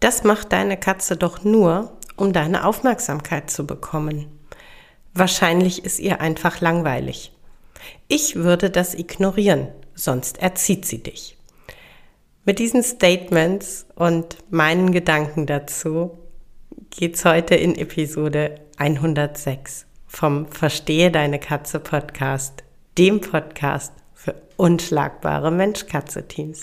Das macht deine Katze doch nur, um deine Aufmerksamkeit zu bekommen. Wahrscheinlich ist ihr einfach langweilig. Ich würde das ignorieren, sonst erzieht sie dich. Mit diesen Statements und meinen Gedanken dazu geht's heute in Episode 106 vom Verstehe deine Katze Podcast, dem Podcast für unschlagbare Mensch-Katze-Teams.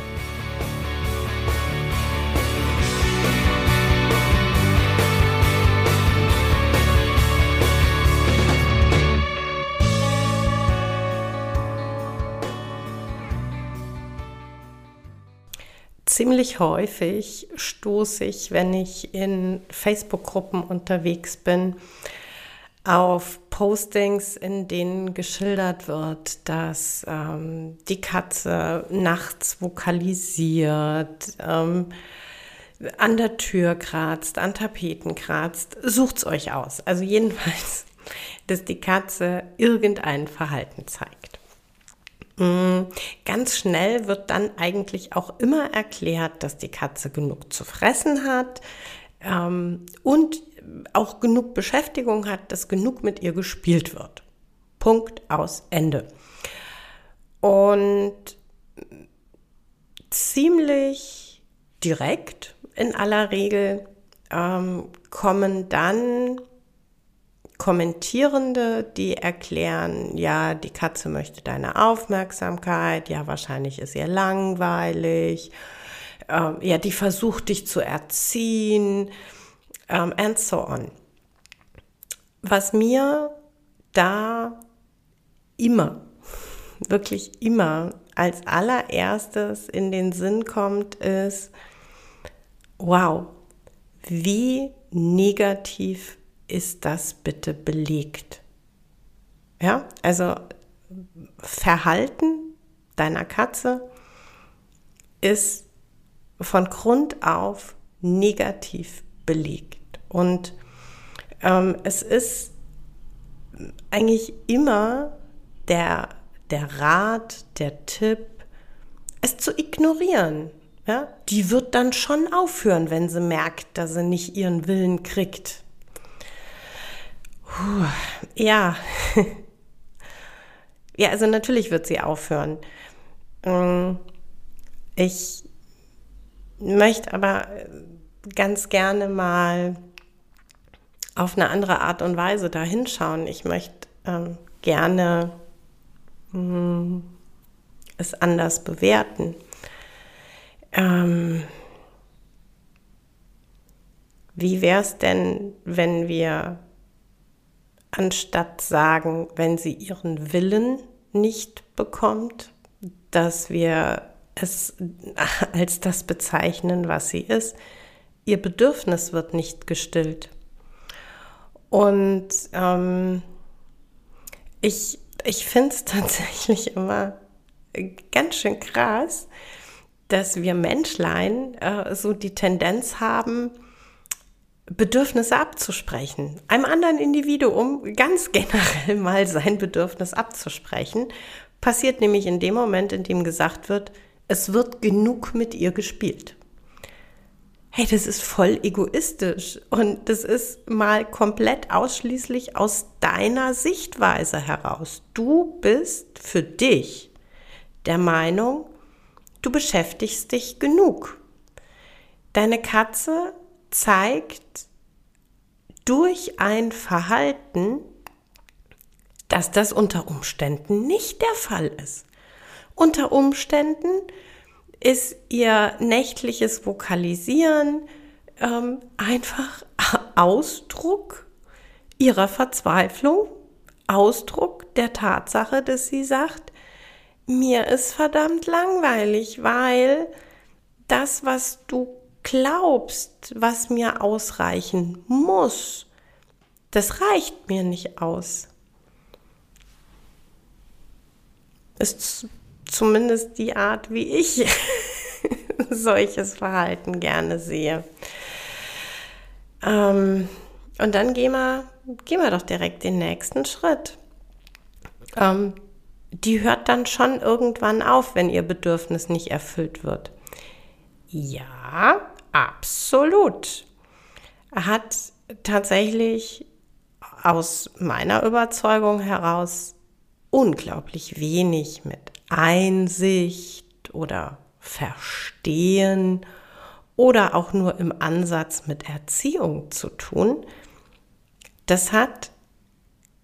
Ziemlich häufig stoße ich, wenn ich in Facebook-Gruppen unterwegs bin, auf Postings, in denen geschildert wird, dass ähm, die Katze nachts vokalisiert, ähm, an der Tür kratzt, an Tapeten kratzt. Sucht's euch aus. Also jedenfalls, dass die Katze irgendein Verhalten zeigt. Ganz schnell wird dann eigentlich auch immer erklärt, dass die Katze genug zu fressen hat ähm, und auch genug Beschäftigung hat, dass genug mit ihr gespielt wird. Punkt aus Ende. Und ziemlich direkt in aller Regel ähm, kommen dann Kommentierende, die erklären, ja, die Katze möchte deine Aufmerksamkeit, ja, wahrscheinlich ist ihr langweilig, ähm, ja, die versucht dich zu erziehen, ähm, and so on. Was mir da immer, wirklich immer als allererstes in den Sinn kommt, ist, wow, wie negativ ist das bitte belegt? Ja, also Verhalten deiner Katze ist von Grund auf negativ belegt. Und ähm, es ist eigentlich immer der, der Rat, der Tipp, es zu ignorieren. Ja? Die wird dann schon aufhören, wenn sie merkt, dass sie nicht ihren Willen kriegt. Puh, ja. ja, also natürlich wird sie aufhören. Mm, ich möchte aber ganz gerne mal auf eine andere Art und Weise da hinschauen. Ich möchte ähm, gerne mh, es anders bewerten. Ähm, wie wäre es denn, wenn wir anstatt sagen, wenn sie ihren Willen nicht bekommt, dass wir es als das bezeichnen, was sie ist. Ihr Bedürfnis wird nicht gestillt. Und ähm, ich, ich finde es tatsächlich immer ganz schön krass, dass wir Menschlein äh, so die Tendenz haben, Bedürfnisse abzusprechen. Einem anderen Individuum ganz generell mal sein Bedürfnis abzusprechen, passiert nämlich in dem Moment, in dem gesagt wird, es wird genug mit ihr gespielt. Hey, das ist voll egoistisch und das ist mal komplett ausschließlich aus deiner Sichtweise heraus. Du bist für dich der Meinung, du beschäftigst dich genug. Deine Katze zeigt durch ein Verhalten, dass das unter Umständen nicht der Fall ist. Unter Umständen ist ihr nächtliches Vokalisieren ähm, einfach Ausdruck ihrer Verzweiflung, Ausdruck der Tatsache, dass sie sagt, mir ist verdammt langweilig, weil das, was du glaubst, was mir ausreichen muss, das reicht mir nicht aus. Ist zumindest die Art, wie ich solches Verhalten gerne sehe. Ähm, und dann gehen wir, gehen wir doch direkt den nächsten Schritt. Ähm, die hört dann schon irgendwann auf, wenn ihr Bedürfnis nicht erfüllt wird. Ja, absolut. Hat tatsächlich aus meiner Überzeugung heraus unglaublich wenig mit Einsicht oder Verstehen oder auch nur im Ansatz mit Erziehung zu tun. Das hat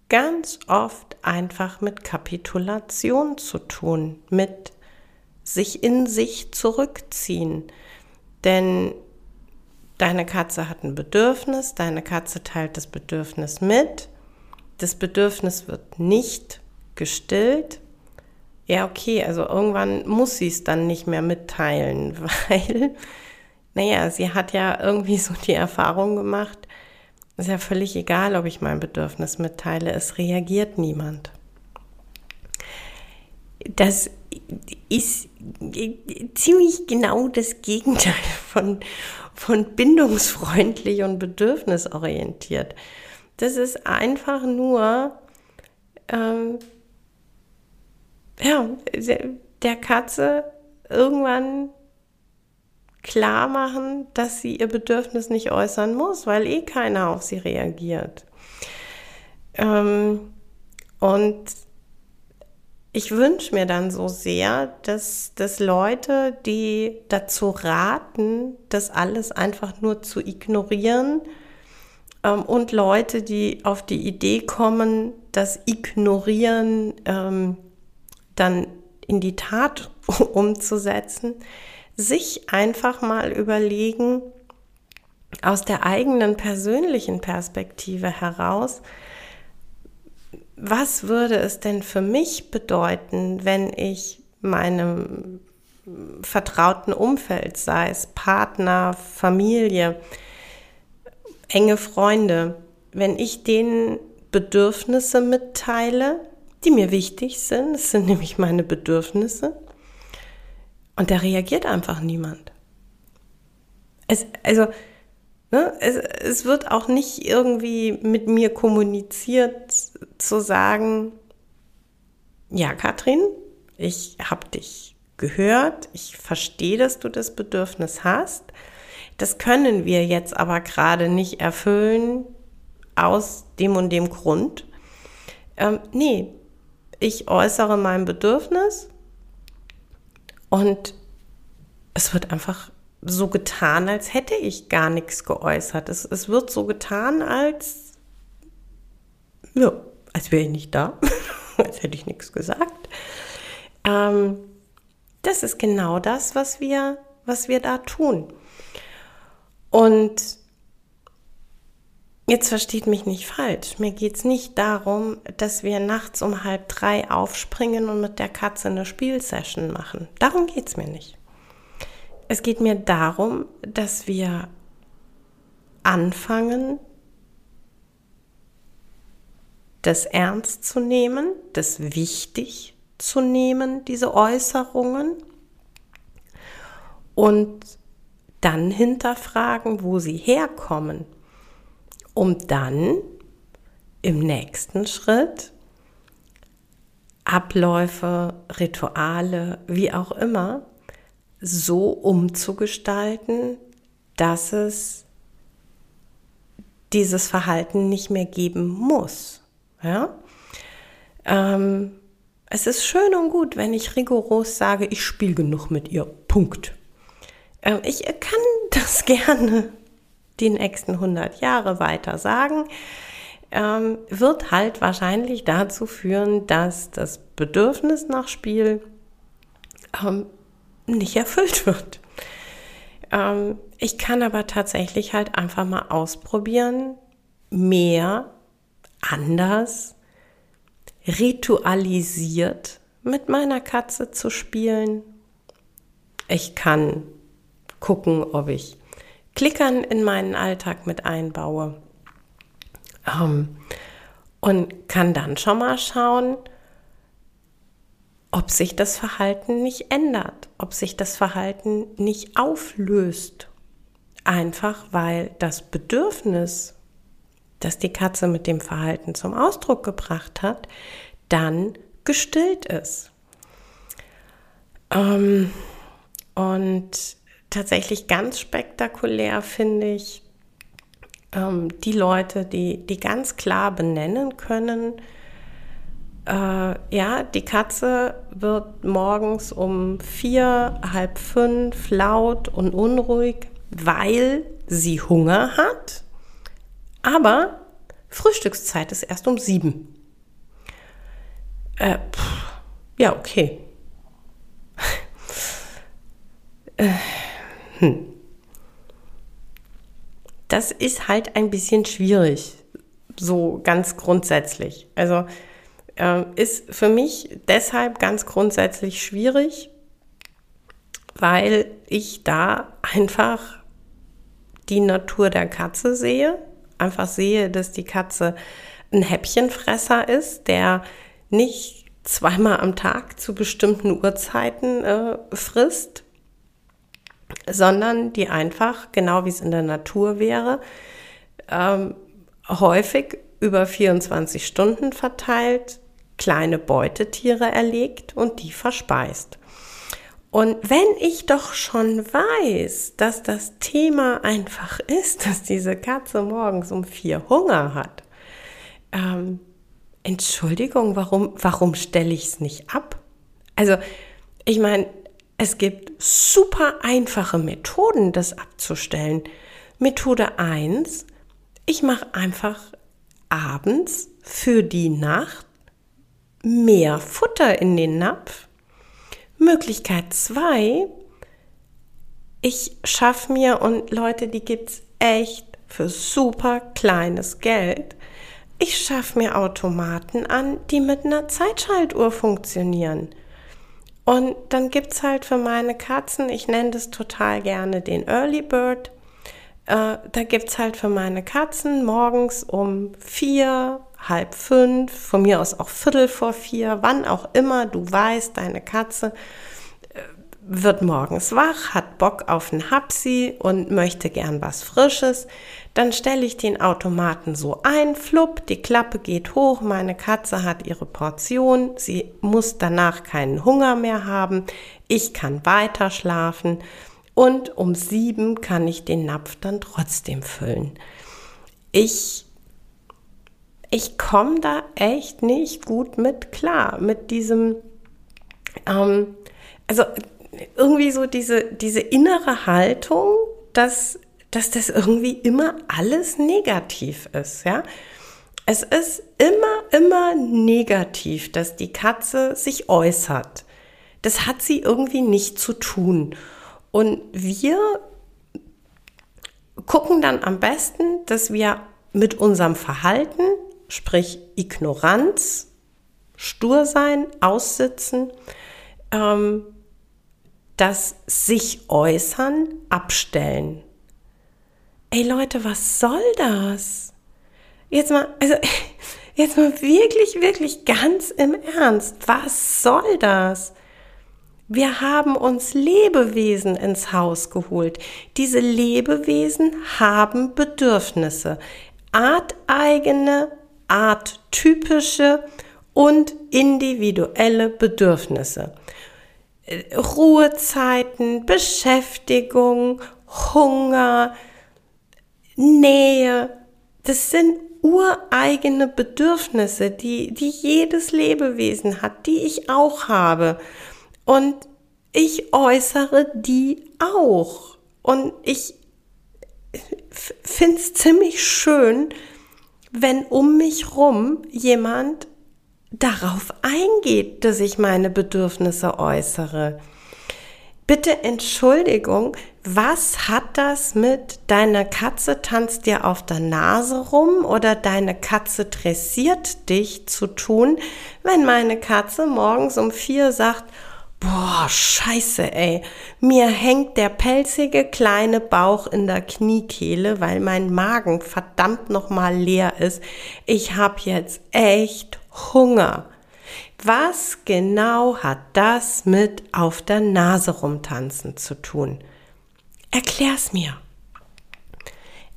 ganz oft einfach mit Kapitulation zu tun, mit sich in sich zurückziehen. Denn deine Katze hat ein Bedürfnis, deine Katze teilt das Bedürfnis mit, das Bedürfnis wird nicht gestillt. Ja, okay, also irgendwann muss sie es dann nicht mehr mitteilen, weil, naja, sie hat ja irgendwie so die Erfahrung gemacht, ist ja völlig egal, ob ich mein Bedürfnis mitteile, es reagiert niemand. Das ist ziemlich genau das Gegenteil von, von bindungsfreundlich und bedürfnisorientiert. Das ist einfach nur, ähm, ja, der Katze irgendwann klar machen, dass sie ihr Bedürfnis nicht äußern muss, weil eh keiner auf sie reagiert. Ähm, und ich wünsche mir dann so sehr, dass, dass Leute, die dazu raten, das alles einfach nur zu ignorieren, ähm, und Leute, die auf die Idee kommen, das Ignorieren ähm, dann in die Tat umzusetzen, sich einfach mal überlegen, aus der eigenen persönlichen Perspektive heraus, was würde es denn für mich bedeuten, wenn ich meinem vertrauten Umfeld, sei es Partner, Familie, enge Freunde, wenn ich denen Bedürfnisse mitteile, die mir wichtig sind, es sind nämlich meine Bedürfnisse, und da reagiert einfach niemand. Es, also, ne, es, es wird auch nicht irgendwie mit mir kommuniziert, zu sagen, ja, Katrin, ich habe dich gehört, ich verstehe, dass du das Bedürfnis hast. Das können wir jetzt aber gerade nicht erfüllen aus dem und dem Grund. Ähm, nee, ich äußere mein Bedürfnis und es wird einfach so getan, als hätte ich gar nichts geäußert. Es, es wird so getan, als, ja, als wäre ich nicht da, als hätte ich nichts gesagt. Ähm, das ist genau das, was wir, was wir da tun. Und Jetzt versteht mich nicht falsch. Mir geht es nicht darum, dass wir nachts um halb drei aufspringen und mit der Katze eine Spielsession machen. Darum geht es mir nicht. Es geht mir darum, dass wir anfangen, das ernst zu nehmen, das wichtig zu nehmen, diese Äußerungen und dann hinterfragen, wo sie herkommen um dann im nächsten Schritt Abläufe, Rituale, wie auch immer, so umzugestalten, dass es dieses Verhalten nicht mehr geben muss. Ja? Ähm, es ist schön und gut, wenn ich rigoros sage, ich spiele genug mit ihr. Punkt. Ähm, ich kann das gerne die nächsten 100 Jahre weiter sagen, ähm, wird halt wahrscheinlich dazu führen, dass das Bedürfnis nach Spiel ähm, nicht erfüllt wird. Ähm, ich kann aber tatsächlich halt einfach mal ausprobieren, mehr, anders, ritualisiert mit meiner Katze zu spielen. Ich kann gucken, ob ich Klickern in meinen Alltag mit einbaue. Ähm, und kann dann schon mal schauen, ob sich das Verhalten nicht ändert, ob sich das Verhalten nicht auflöst. Einfach weil das Bedürfnis, das die Katze mit dem Verhalten zum Ausdruck gebracht hat, dann gestillt ist. Ähm, und tatsächlich ganz spektakulär finde ich ähm, die Leute, die, die ganz klar benennen können, ja, die Katze wird morgens um vier, halb fünf laut und unruhig, weil sie Hunger hat, aber Frühstückszeit ist erst um sieben. Äh, pff, ja, okay. äh, hm. Das ist halt ein bisschen schwierig, so ganz grundsätzlich. Also äh, ist für mich deshalb ganz grundsätzlich schwierig, weil ich da einfach die Natur der Katze sehe, einfach sehe, dass die Katze ein Häppchenfresser ist, der nicht zweimal am Tag zu bestimmten Uhrzeiten äh, frisst, sondern die einfach, genau wie es in der Natur wäre, ähm, häufig über 24 Stunden verteilt kleine Beutetiere erlegt und die verspeist. Und wenn ich doch schon weiß, dass das Thema einfach ist, dass diese Katze morgens um vier Hunger hat, ähm, Entschuldigung, warum, warum stelle ich es nicht ab? Also, ich meine, es gibt super einfache Methoden, das abzustellen. Methode 1, ich mache einfach abends für die Nacht mehr Futter in den Napf. Möglichkeit 2, ich schaffe mir, und Leute, die gibt es echt für super kleines Geld, ich schaffe mir Automaten an, die mit einer Zeitschaltuhr funktionieren. Und dann gibt es halt für meine Katzen, ich nenne das total gerne den Early Bird. Äh, da gibt es halt für meine Katzen morgens um vier, halb fünf, von mir aus auch Viertel vor vier, wann auch immer du weißt, deine Katze äh, wird morgens wach, hat Bock auf einen Hapsi und möchte gern was Frisches, dann stelle ich den Automaten so ein, flupp, die Klappe geht hoch, meine Katze hat ihre Portion, sie muss danach keinen Hunger mehr haben, ich kann weiter schlafen und um sieben kann ich den Napf dann trotzdem füllen. Ich ich komme da echt nicht gut mit klar, mit diesem, ähm, also irgendwie so diese, diese innere Haltung, dass dass das irgendwie immer alles negativ ist, ja. Es ist immer, immer negativ, dass die Katze sich äußert. Das hat sie irgendwie nicht zu tun. Und wir gucken dann am besten, dass wir mit unserem Verhalten, sprich Ignoranz, stur sein, aussitzen, ähm, das sich äußern, abstellen ey Leute, was soll das? Jetzt mal, also jetzt mal wirklich, wirklich ganz im Ernst, was soll das? Wir haben uns Lebewesen ins Haus geholt. Diese Lebewesen haben Bedürfnisse, arteigene, arttypische und individuelle Bedürfnisse. Ruhezeiten, Beschäftigung, Hunger, Nähe. Das sind ureigene Bedürfnisse, die, die jedes Lebewesen hat, die ich auch habe. Und ich äußere die auch. Und ich finde es ziemlich schön, wenn um mich rum jemand darauf eingeht, dass ich meine Bedürfnisse äußere. Bitte Entschuldigung, was hat das mit deiner Katze tanzt dir auf der Nase rum oder deine Katze dressiert dich zu tun, wenn meine Katze morgens um vier sagt, Boah, scheiße, ey. Mir hängt der pelzige kleine Bauch in der Kniekehle, weil mein Magen verdammt nochmal leer ist. Ich hab jetzt echt Hunger. Was genau hat das mit auf der Nase rumtanzen zu tun? Erklär's mir.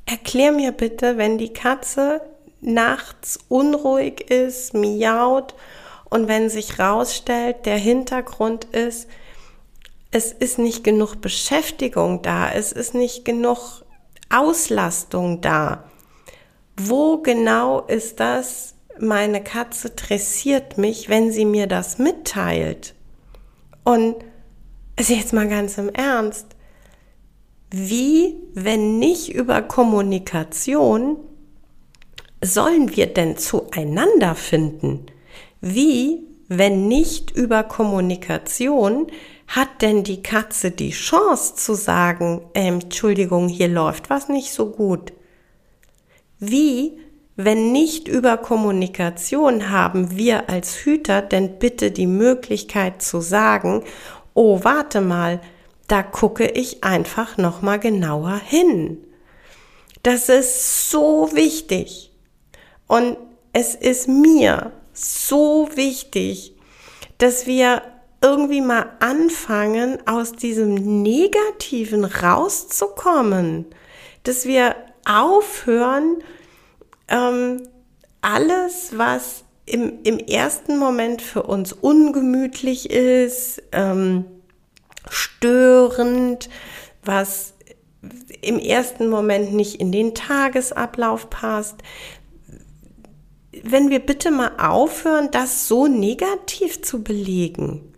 Erklär mir bitte, wenn die Katze nachts unruhig ist, miaut und wenn sich rausstellt, der Hintergrund ist, es ist nicht genug Beschäftigung da, es ist nicht genug Auslastung da. Wo genau ist das? Meine Katze dressiert mich, wenn sie mir das mitteilt. Und also jetzt mal ganz im Ernst. Wie, wenn nicht über Kommunikation, sollen wir denn zueinander finden? Wie, wenn nicht über Kommunikation, hat denn die Katze die Chance zu sagen, äh, Entschuldigung, hier läuft was nicht so gut? Wie, wenn nicht über Kommunikation haben wir als Hüter denn bitte die Möglichkeit zu sagen, oh, warte mal, da gucke ich einfach noch mal genauer hin. Das ist so wichtig. Und es ist mir so wichtig, dass wir irgendwie mal anfangen, aus diesem Negativen rauszukommen, dass wir aufhören, ähm, alles, was im, im ersten Moment für uns ungemütlich ist, ähm, störend, was im ersten Moment nicht in den Tagesablauf passt, wenn wir bitte mal aufhören, das so negativ zu belegen.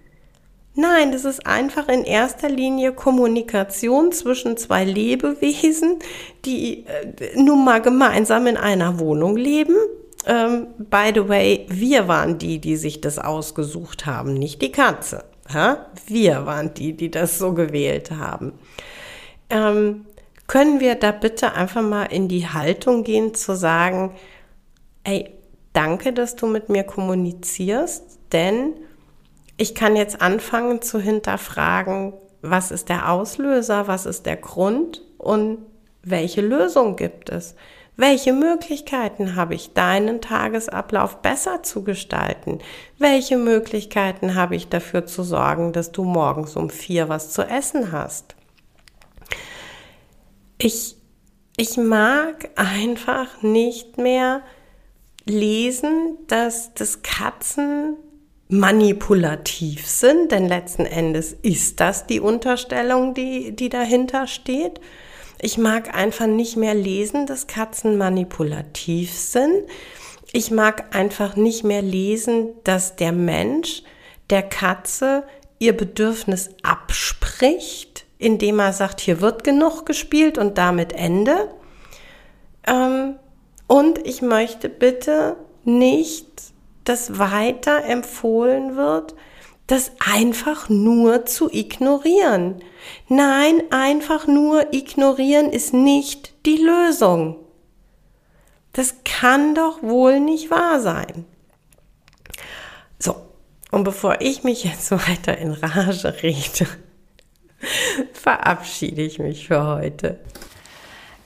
Nein, das ist einfach in erster Linie Kommunikation zwischen zwei Lebewesen, die äh, nun mal gemeinsam in einer Wohnung leben. Ähm, by the way, wir waren die, die sich das ausgesucht haben, nicht die Katze. Ha? Wir waren die, die das so gewählt haben. Ähm, können wir da bitte einfach mal in die Haltung gehen zu sagen, ey, danke, dass du mit mir kommunizierst, denn ich kann jetzt anfangen zu hinterfragen, was ist der Auslöser, was ist der Grund und welche Lösung gibt es? Welche Möglichkeiten habe ich, deinen Tagesablauf besser zu gestalten? Welche Möglichkeiten habe ich dafür zu sorgen, dass du morgens um vier was zu essen hast? Ich, ich mag einfach nicht mehr lesen, dass das Katzen manipulativ sind, denn letzten Endes ist das die Unterstellung, die, die dahinter steht. Ich mag einfach nicht mehr lesen, dass Katzen manipulativ sind. Ich mag einfach nicht mehr lesen, dass der Mensch der Katze ihr Bedürfnis abspricht, indem er sagt, hier wird genug gespielt und damit Ende. Ähm, und ich möchte bitte nicht, dass weiter empfohlen wird, das einfach nur zu ignorieren. Nein, einfach nur ignorieren ist nicht die Lösung. Das kann doch wohl nicht wahr sein. So, und bevor ich mich jetzt weiter in Rage rede, verabschiede ich mich für heute.